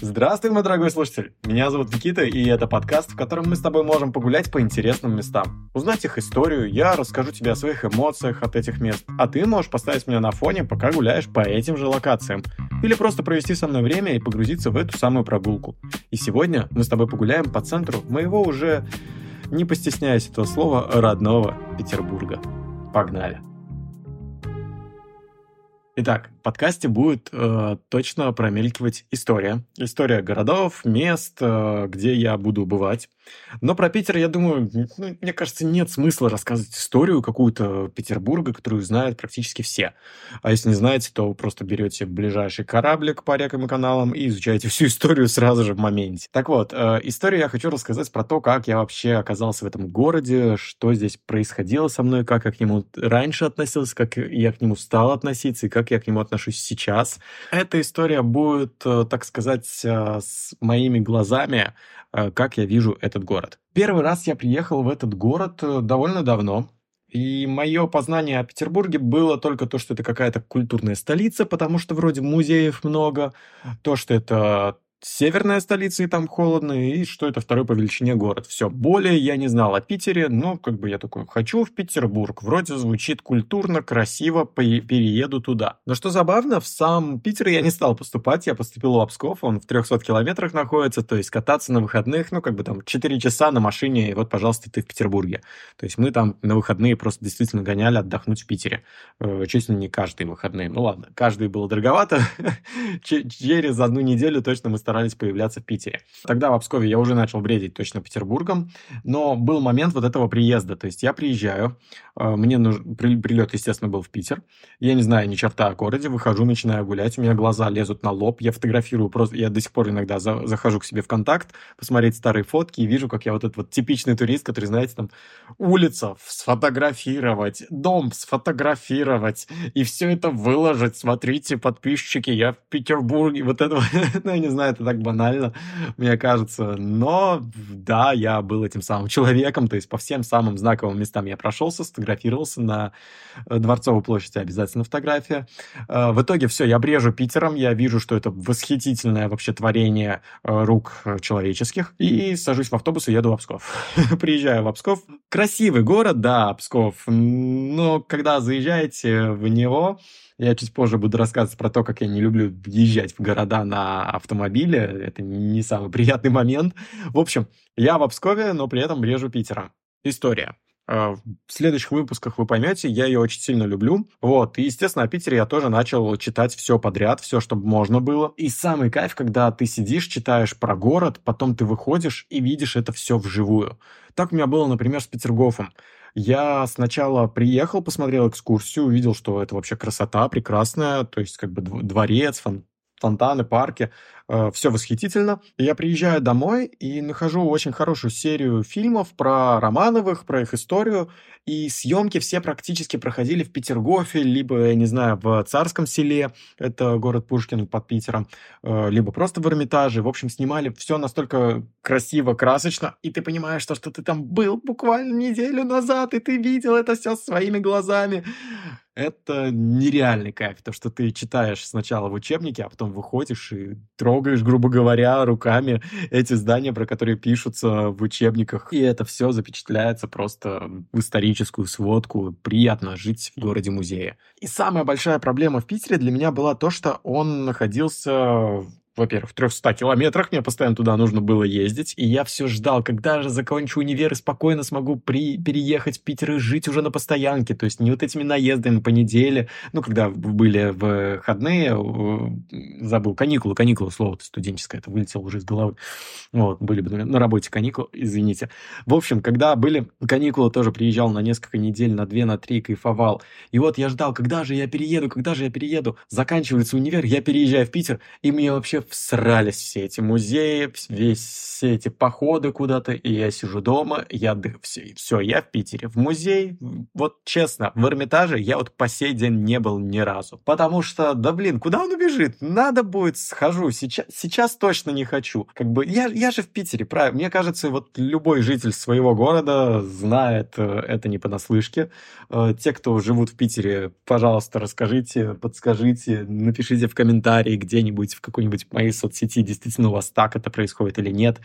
Здравствуй, мой дорогой слушатель! Меня зовут Никита, и это подкаст, в котором мы с тобой можем погулять по интересным местам. Узнать их историю, я расскажу тебе о своих эмоциях от этих мест, а ты можешь поставить меня на фоне, пока гуляешь по этим же локациям. Или просто провести со мной время и погрузиться в эту самую прогулку. И сегодня мы с тобой погуляем по центру моего уже, не постесняясь этого слова, родного Петербурга. Погнали! Итак, подкасте будет э, точно промелькивать история. История городов, мест, э, где я буду бывать. Но про Питер, я думаю, ну, мне кажется, нет смысла рассказывать историю какую-то Петербурга, которую знают практически все. А если не знаете, то просто берете ближайший кораблик по рекам и каналам и изучаете всю историю сразу же в моменте. Так вот, э, историю я хочу рассказать про то, как я вообще оказался в этом городе, что здесь происходило со мной, как я к нему раньше относился, как я к нему стал относиться и как я к нему отношусь сейчас. Эта история будет, э, так сказать, э, с моими глазами, э, как я вижу этот город. Первый раз я приехал в этот город довольно давно, и мое познание о Петербурге было только то, что это какая-то культурная столица, потому что вроде музеев много, то, что это северная столица, и там холодно, и что это второй по величине город. Все, более я не знал о Питере, но как бы я такой, хочу в Петербург, вроде звучит культурно, красиво, перееду туда. Но что забавно, в сам Питер я не стал поступать, я поступил в Обсков, он в 300 километрах находится, то есть кататься на выходных, ну как бы там 4 часа на машине, и вот, пожалуйста, ты в Петербурге. То есть мы там на выходные просто действительно гоняли отдохнуть в Питере. Э, честно, не каждые выходные, ну ладно, каждый было дороговато, через одну неделю точно мы старались появляться в Питере. Тогда в Обскове я уже начал бредить точно Петербургом, но был момент вот этого приезда. То есть я приезжаю, э, мне нужен, прилет, естественно, был в Питер. Я не знаю ни черта о городе, выхожу, начинаю гулять, у меня глаза лезут на лоб, я фотографирую просто, я до сих пор иногда за, захожу к себе в контакт, посмотреть старые фотки и вижу, как я вот этот вот типичный турист, который, знаете, там улица сфотографировать, дом сфотографировать и все это выложить. Смотрите, подписчики, я в Петербурге, вот это, ну, я не знаю, это так банально, мне кажется. Но да, я был этим самым человеком, то есть по всем самым знаковым местам я прошелся, сфотографировался на э, Дворцовой площади, обязательно фотография. Э, в итоге все, я брежу Питером, я вижу, что это восхитительное вообще творение э, рук человеческих, и сажусь в автобус и еду в Псков. Приезжаю в Псков. Красивый город, да, Псков, но когда заезжаете в него, я чуть позже буду рассказывать про то, как я не люблю въезжать в города на автомобиле. Это не самый приятный момент. В общем, я в Обскове, но при этом режу Питера. История. А, в следующих выпусках вы поймете, я ее очень сильно люблю. Вот, и, естественно, о Питере я тоже начал читать все подряд, все, чтобы можно было. И самый кайф, когда ты сидишь, читаешь про город, потом ты выходишь и видишь это все вживую. Так у меня было, например, с Петергофом. Я сначала приехал, посмотрел экскурсию, увидел, что это вообще красота прекрасная, то есть как бы дворец, фон фонтаны, парки, все восхитительно. Я приезжаю домой и нахожу очень хорошую серию фильмов про Романовых, про их историю, и съемки все практически проходили в Петергофе, либо, я не знаю, в Царском селе, это город Пушкин под Питером, э, либо просто в Эрмитаже. В общем, снимали все настолько красиво, красочно, и ты понимаешь, что, что ты там был буквально неделю назад, и ты видел это все своими глазами это нереальный кайф, то, что ты читаешь сначала в учебнике, а потом выходишь и трогаешь, грубо говоря, руками эти здания, про которые пишутся в учебниках, и это все запечатляется просто в историческую сводку. Приятно жить в городе-музее. И самая большая проблема в Питере для меня была то, что он находился во-первых, в 300 километрах, мне постоянно туда нужно было ездить, и я все ждал, когда же закончу универ и спокойно смогу при... переехать в Питер и жить уже на постоянке, то есть не вот этими наездами по неделе, ну, когда были выходные, забыл, каникулы, каникулы, слово студенческое, это вылетело уже из головы, вот, были бы на работе каникулы, извините. В общем, когда были каникулы, тоже приезжал на несколько недель, на две, на три, кайфовал, и вот я ждал, когда же я перееду, когда же я перееду, заканчивается универ, я переезжаю в Питер, и мне вообще всрались все эти музеи, весь, все эти походы куда-то, и я сижу дома, я отдых, все, все, я в Питере. В музей, вот честно, в Эрмитаже я вот по сей день не был ни разу. Потому что, да блин, куда он убежит? Надо будет, схожу. Сейчас, сейчас точно не хочу. Как бы, я, я же в Питере, правильно? Мне кажется, вот любой житель своего города знает э, это не понаслышке. Э, те, кто живут в Питере, пожалуйста, расскажите, подскажите, напишите в комментарии где-нибудь в какой-нибудь моей соцсети, действительно у вас так это происходит или нет.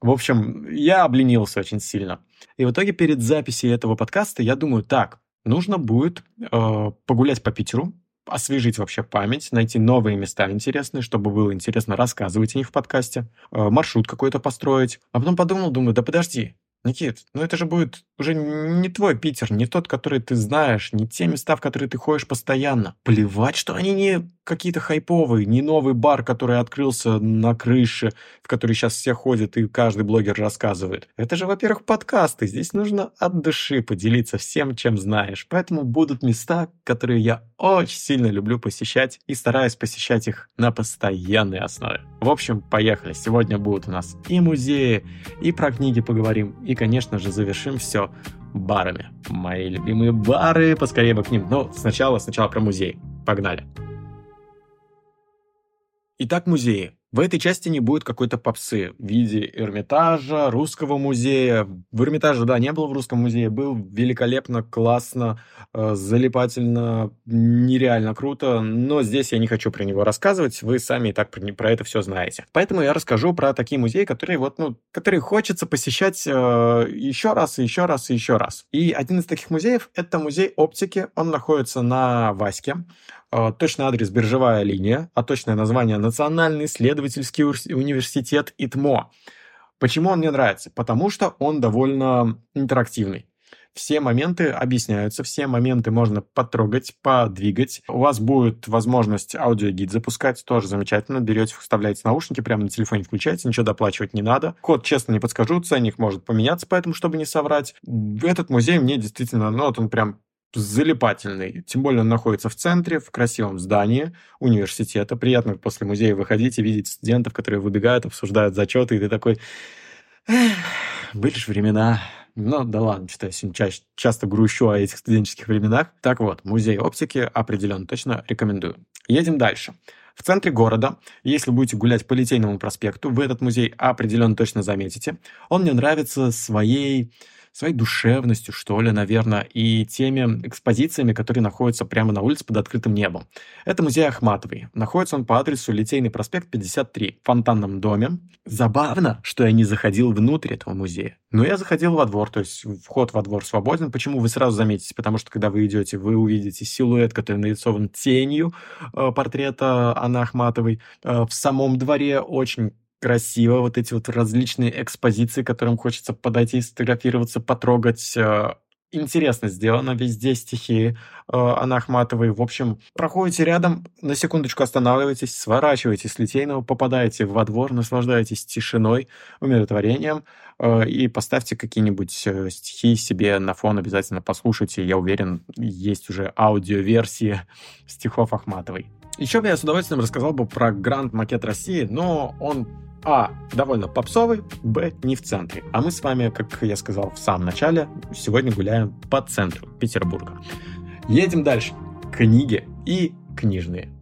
В общем, я обленился очень сильно. И в итоге перед записью этого подкаста я думаю, так, нужно будет э, погулять по Питеру, освежить вообще память, найти новые места интересные, чтобы было интересно рассказывать о них в подкасте, э, маршрут какой-то построить. А потом подумал, думаю, да подожди, Никит, ну это же будет уже не твой Питер, не тот, который ты знаешь, не те места, в которые ты ходишь постоянно. Плевать, что они не какие-то хайповые, не новый бар, который открылся на крыше, в который сейчас все ходят и каждый блогер рассказывает. Это же, во-первых, подкасты. Здесь нужно от души поделиться всем, чем знаешь. Поэтому будут места, которые я очень сильно люблю посещать и стараюсь посещать их на постоянной основе. В общем, поехали. Сегодня будут у нас и музеи, и про книги поговорим, и, конечно же, завершим все барами. Мои любимые бары, поскорее бы к ним. Но сначала, сначала про музей. Погнали. Итак, музеи. В этой части не будет какой-то попсы в виде Эрмитажа, Русского музея. В Эрмитаже, да, не был в Русском музее, был великолепно, классно, э, залипательно, нереально круто, но здесь я не хочу про него рассказывать, вы сами и так про, про это все знаете. Поэтому я расскажу про такие музеи, которые вот, ну, которые хочется посещать э, еще раз, и еще раз, и еще раз. И один из таких музеев — это музей оптики, он находится на Ваське. А, точный адрес «Биржевая линия», а точное название «Национальный исследовательский университет ИТМО». Почему он мне нравится? Потому что он довольно интерактивный. Все моменты объясняются, все моменты можно потрогать, подвигать. У вас будет возможность аудиогид запускать, тоже замечательно. Берете, вставляете наушники, прямо на телефоне включаете, ничего доплачивать не надо. Код, честно, не подскажу, ценник может поменяться, поэтому, чтобы не соврать. Этот музей мне действительно, ну вот он прям залипательный. Тем более он находится в центре, в красивом здании университета. Приятно после музея выходить и видеть студентов, которые выбегают, обсуждают зачеты, и ты такой... Были же времена. Ну, да ладно, что я сегодня чаще, часто грущу о этих студенческих временах. Так вот, музей оптики определенно точно рекомендую. Едем дальше. В центре города, если будете гулять по Литейному проспекту, вы этот музей определенно точно заметите. Он мне нравится своей своей душевностью, что ли, наверное, и теми экспозициями, которые находятся прямо на улице под открытым небом. Это музей Ахматовой. Находится он по адресу Литейный проспект 53 в фонтанном доме. Забавно, что я не заходил внутрь этого музея. Но я заходил во двор, то есть вход во двор свободен. Почему вы сразу заметите? Потому что когда вы идете, вы увидите силуэт, который нарисован тенью э, портрета Анны Ахматовой. Э, в самом дворе очень красиво, вот эти вот различные экспозиции, которым хочется подойти, сфотографироваться, потрогать. Э, интересно сделано везде стихи э, Ахматовой. В общем, проходите рядом, на секундочку останавливаетесь, сворачиваетесь с Литейного, попадаете во двор, наслаждаетесь тишиной, умиротворением э, и поставьте какие-нибудь э, стихи себе на фон, обязательно послушайте. Я уверен, есть уже аудиоверсии стихов Ахматовой. Еще бы я с удовольствием рассказал бы про Гранд Макет России, но он а. Довольно попсовый, Б. Не в центре. А мы с вами, как я сказал в самом начале, сегодня гуляем по центру Петербурга. Едем дальше. Книги и книжные.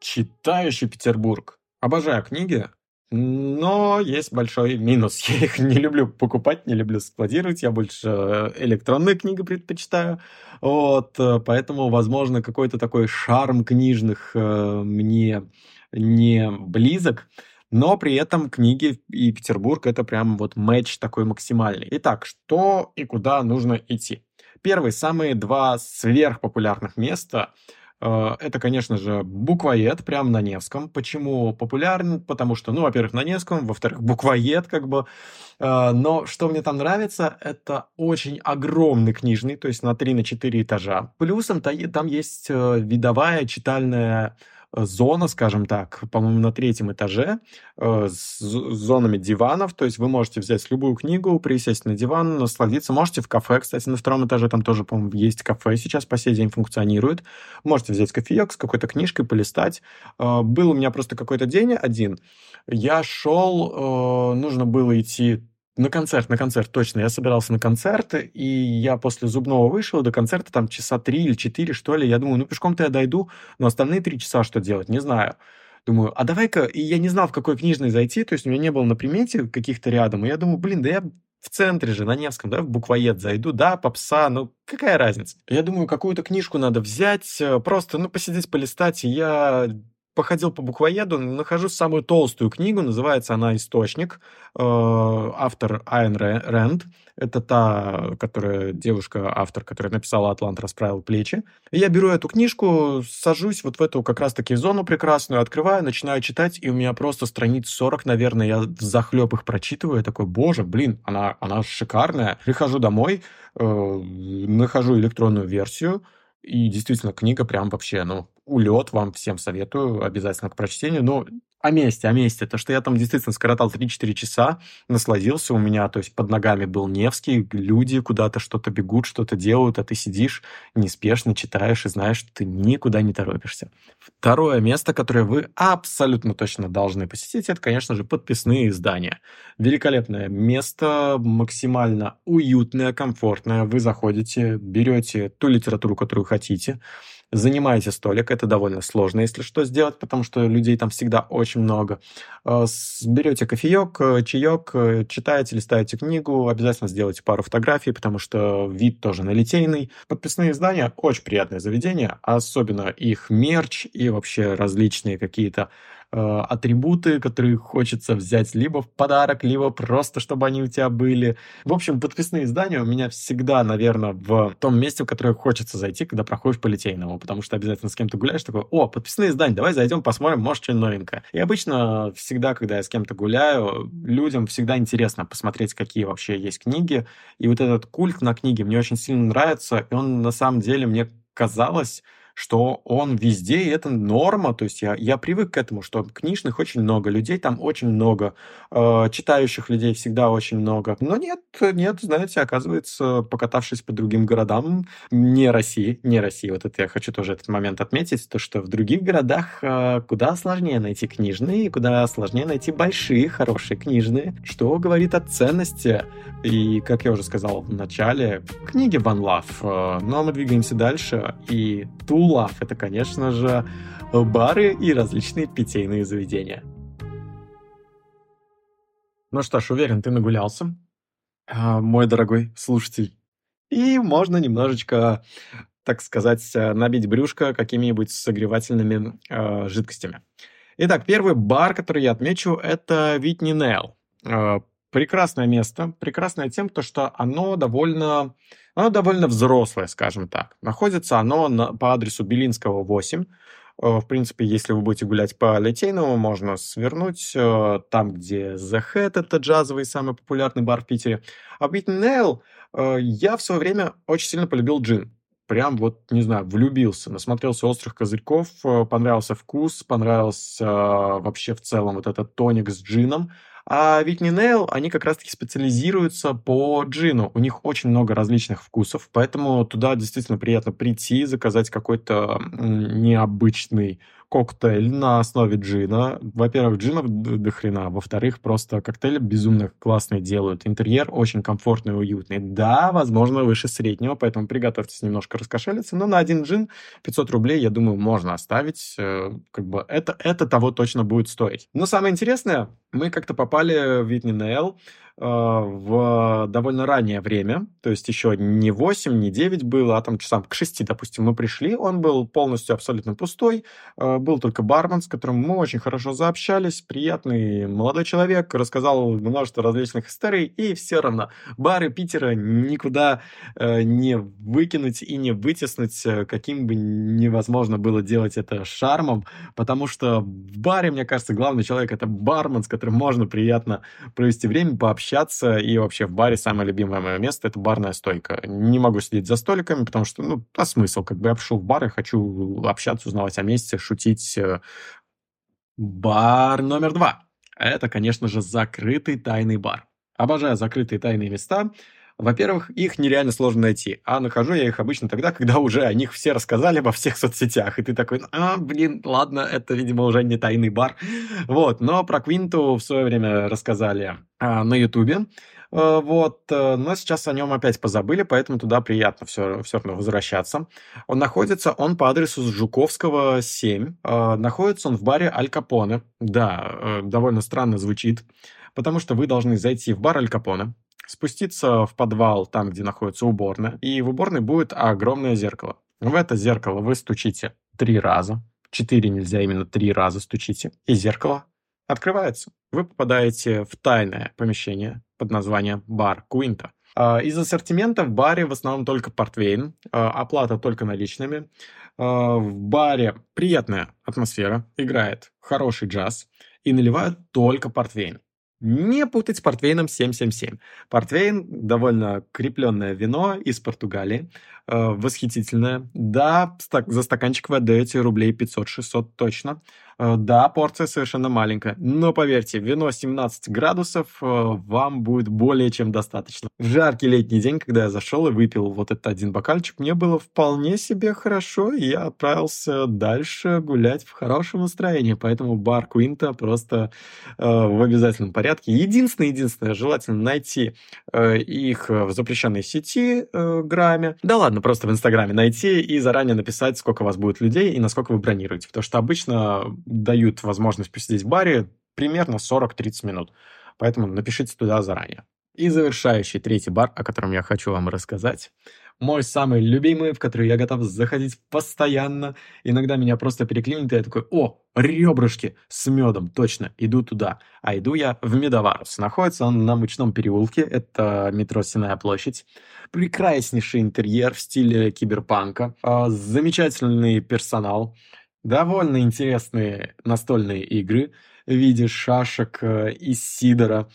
Читающий Петербург. Обожаю книги, но есть большой минус. Я их не люблю покупать, не люблю складировать. Я больше э, электронные книги предпочитаю. Вот, э, поэтому, возможно, какой-то такой шарм книжных э, мне не близок, но при этом книги и Петербург это прям вот матч такой максимальный. Итак, что и куда нужно идти? Первые, самые два сверхпопулярных места это, конечно же, буквоед прямо на Невском. Почему популярен? Потому что, ну, во-первых, на Невском, во-вторых, буквоед, как бы. Э, но что мне там нравится, это очень огромный книжный, то есть на 3-4 этажа. Плюсом там есть э, видовая читальная зона, скажем так, по-моему, на третьем этаже э, с зонами диванов. То есть вы можете взять любую книгу, присесть на диван, насладиться. Можете в кафе, кстати, на втором этаже там тоже, по-моему, есть кафе сейчас по сей день функционирует. Можете взять кофеек с какой-то книжкой, полистать. Э, был у меня просто какой-то день один. Я шел, э, нужно было идти на концерт, на концерт, точно. Я собирался на концерт, и я после зубного вышел до концерта там часа три или четыре, что ли. Я думаю, ну пешком-то я дойду, но остальные три часа что делать, не знаю. Думаю, а давай-ка... И я не знал, в какой книжный зайти, то есть у меня не было на примете каких-то рядом. И я думаю, блин, да я в центре же, на Невском, да, в буквоед зайду, да, попса, ну, какая разница? Я думаю, какую-то книжку надо взять, э, просто, ну, посидеть, полистать, и я походил по буквоеду, нахожу самую толстую книгу, называется она «Источник», э, автор Айн Рэнд. Это та, которая девушка, автор, которая написала «Атлант расправил плечи». И я беру эту книжку, сажусь вот в эту как раз-таки зону прекрасную, открываю, начинаю читать, и у меня просто страниц 40, наверное, я в захлеб их прочитываю, я такой, боже, блин, она, она шикарная. Прихожу домой, э, нахожу электронную версию, и действительно, книга прям вообще, ну, улет вам всем советую обязательно к прочтению. Но о месте, о месте. То, что я там действительно скоротал 3-4 часа, насладился у меня, то есть под ногами был Невский, люди куда-то что-то бегут, что-то делают, а ты сидишь неспешно, читаешь и знаешь, что ты никуда не торопишься. Второе место, которое вы абсолютно точно должны посетить, это, конечно же, подписные издания. Великолепное место, максимально уютное, комфортное. Вы заходите, берете ту литературу, которую хотите, занимаете столик, это довольно сложно, если что, сделать, потому что людей там всегда очень много. Э, берете кофеек, э, чаек, э, читаете, листаете книгу, обязательно сделайте пару фотографий, потому что вид тоже на литейный. Подписные издания – очень приятное заведение, особенно их мерч и вообще различные какие-то атрибуты, которые хочется взять либо в подарок, либо просто, чтобы они у тебя были. В общем, подписные издания у меня всегда, наверное, в том месте, в которое хочется зайти, когда проходишь по Литейному, потому что обязательно с кем-то гуляешь, такой, о, подписные издания, давай зайдем, посмотрим, может, что новенькое. И обычно всегда, когда я с кем-то гуляю, людям всегда интересно посмотреть, какие вообще есть книги. И вот этот культ на книге мне очень сильно нравится, и он на самом деле мне казалось, что он везде, и это норма. То есть я, я привык к этому, что книжных очень много, людей там очень много, э, читающих людей всегда очень много. Но нет, нет, знаете, оказывается, покатавшись по другим городам, не России, не России, вот это я хочу тоже этот момент отметить, то, что в других городах э, куда сложнее найти книжные, куда сложнее найти большие, хорошие книжные, что говорит о ценности. И, как я уже сказал в начале, книги One Love. Э, а мы двигаемся дальше, и ту Лав — это, конечно же, бары и различные питейные заведения. Ну что ж, уверен, ты нагулялся, а, мой дорогой слушатель. И можно немножечко, так сказать, набить брюшко какими-нибудь согревательными э, жидкостями. Итак, первый бар, который я отмечу, это Витни Нейл. Прекрасное место, прекрасное тем, то, что оно довольно оно довольно взрослое, скажем так. Находится оно на, по адресу Белинского, 8. Э, в принципе, если вы будете гулять по Литейному, можно свернуть э, там, где The Head, это джазовый самый популярный бар в Питере. А Whitney Nail э, я в свое время очень сильно полюбил джин. Прям вот, не знаю, влюбился, насмотрелся острых козырьков, понравился вкус, понравился вообще в целом вот этот тоник с джином. А Whitney Nail, они как раз-таки специализируются по джину. У них очень много различных вкусов, поэтому туда действительно приятно прийти, заказать какой-то необычный коктейль на основе джина. Во-первых, джинов до хрена. Во-вторых, просто коктейли безумно классные делают. Интерьер очень комфортный и уютный. Да, возможно, выше среднего, поэтому приготовьтесь немножко раскошелиться. Но на один джин 500 рублей, я думаю, можно оставить. Э, как бы это, это того точно будет стоить. Но самое интересное, мы как-то попали в Витни Нейл в довольно раннее время, то есть еще не 8, не 9 было, а там часам к 6, допустим, мы пришли, он был полностью абсолютно пустой, а, был только бармен, с которым мы очень хорошо заобщались, приятный молодой человек, рассказал множество различных историй, и все равно бары Питера никуда э, не выкинуть и не вытеснуть, э, каким бы невозможно было делать это шармом, потому что в баре, мне кажется, главный человек — это бармен, с которым можно приятно провести время, пообщаться, общаться, и вообще в баре самое любимое мое место — это барная стойка. Не могу сидеть за столиками, потому что, ну, а смысл? Как бы я пришел в бар и хочу общаться, узнавать о месте, шутить. Э. Бар номер два. Это, конечно же, закрытый тайный бар. Обожаю закрытые тайные места. Во-первых, их нереально сложно найти, а нахожу я их обычно тогда, когда уже о них все рассказали во всех соцсетях, и ты такой, а, блин, ладно, это, видимо, уже не тайный бар. Вот, но про Квинту в свое время рассказали а, на Ютубе, а, вот, э, но сейчас о нем опять позабыли, поэтому туда приятно все, все равно возвращаться. Он находится, он по адресу Жуковского, 7. А, находится он в баре Аль Капоне. Да, э, довольно странно звучит, потому что вы должны зайти в бар Аль Капоне, спуститься в подвал, там, где находится уборная, и в уборной будет огромное зеркало. В это зеркало вы стучите три раза, 4 нельзя, именно 3 раза стучите, и зеркало открывается. Вы попадаете в тайное помещение под названием бар Куинта. А, из ассортимента в баре в основном только портвейн, а, оплата только наличными. А, в баре приятная атмосфера, играет хороший джаз и наливают только портвейн. Не путать с портвейном 777. Портвейн – довольно крепленное вино из Португалии, э, восхитительное. Да, за стаканчик вы отдаете рублей 500-600 точно. Э, да, порция совершенно маленькая, но поверьте, вино 17 градусов э, вам будет более чем достаточно. В жаркий летний день, когда я зашел и выпил вот этот один бокальчик, мне было вполне себе хорошо, и я отправился дальше гулять в хорошем настроении, поэтому бар Куинта просто э, в обязательном порядке. Единственное, единственное, желательно найти э, их в запрещенной сети э, Граме. Да ладно, просто в Инстаграме найти и заранее написать, сколько у вас будет людей и насколько вы бронируете, потому что обычно дают возможность посидеть в баре примерно 40-30 минут. Поэтому напишите туда заранее. И завершающий третий бар, о котором я хочу вам рассказать. Мой самый любимый, в который я готов заходить постоянно. Иногда меня просто переклинит, и я такой, о, ребрышки с медом, точно, иду туда. А иду я в Медоварус. Находится он на Мучном переулке, это метро Синая площадь. Прекраснейший интерьер в стиле киберпанка, а, замечательный персонал, довольно интересные настольные игры в виде шашек э, из сидора.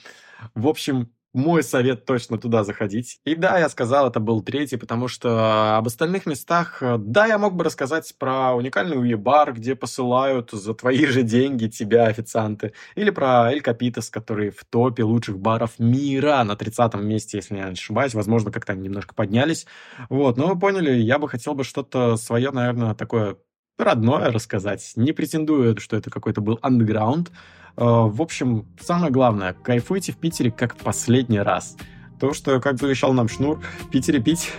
В общем, мой совет точно туда заходить. И да, я сказал, это был третий, потому что об остальных местах, э, да, я мог бы рассказать про уникальный уебар, где посылают за твои же деньги тебя официанты, или про Эль Капитас, который в топе лучших баров мира на 30 месте, если я не ошибаюсь, возможно, как-то они немножко поднялись. Вот, но вы поняли, я бы хотел бы что-то свое, наверное, такое родное рассказать. Не претендую, что это какой-то был андеграунд. В общем, самое главное, кайфуйте в Питере как последний раз. То, что, как завещал нам Шнур, в Питере пить.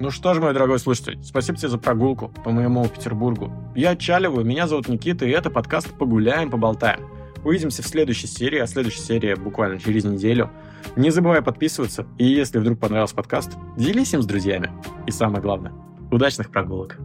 Ну что ж, мой дорогой слушатель, спасибо тебе за прогулку по моему Петербургу. Я отчаливаю, меня зовут Никита, и это подкаст «Погуляем, поболтаем». Увидимся в следующей серии, а следующая серия буквально через неделю. Не забывай подписываться, и если вдруг понравился подкаст, делись им с друзьями. И самое главное, удачных прогулок!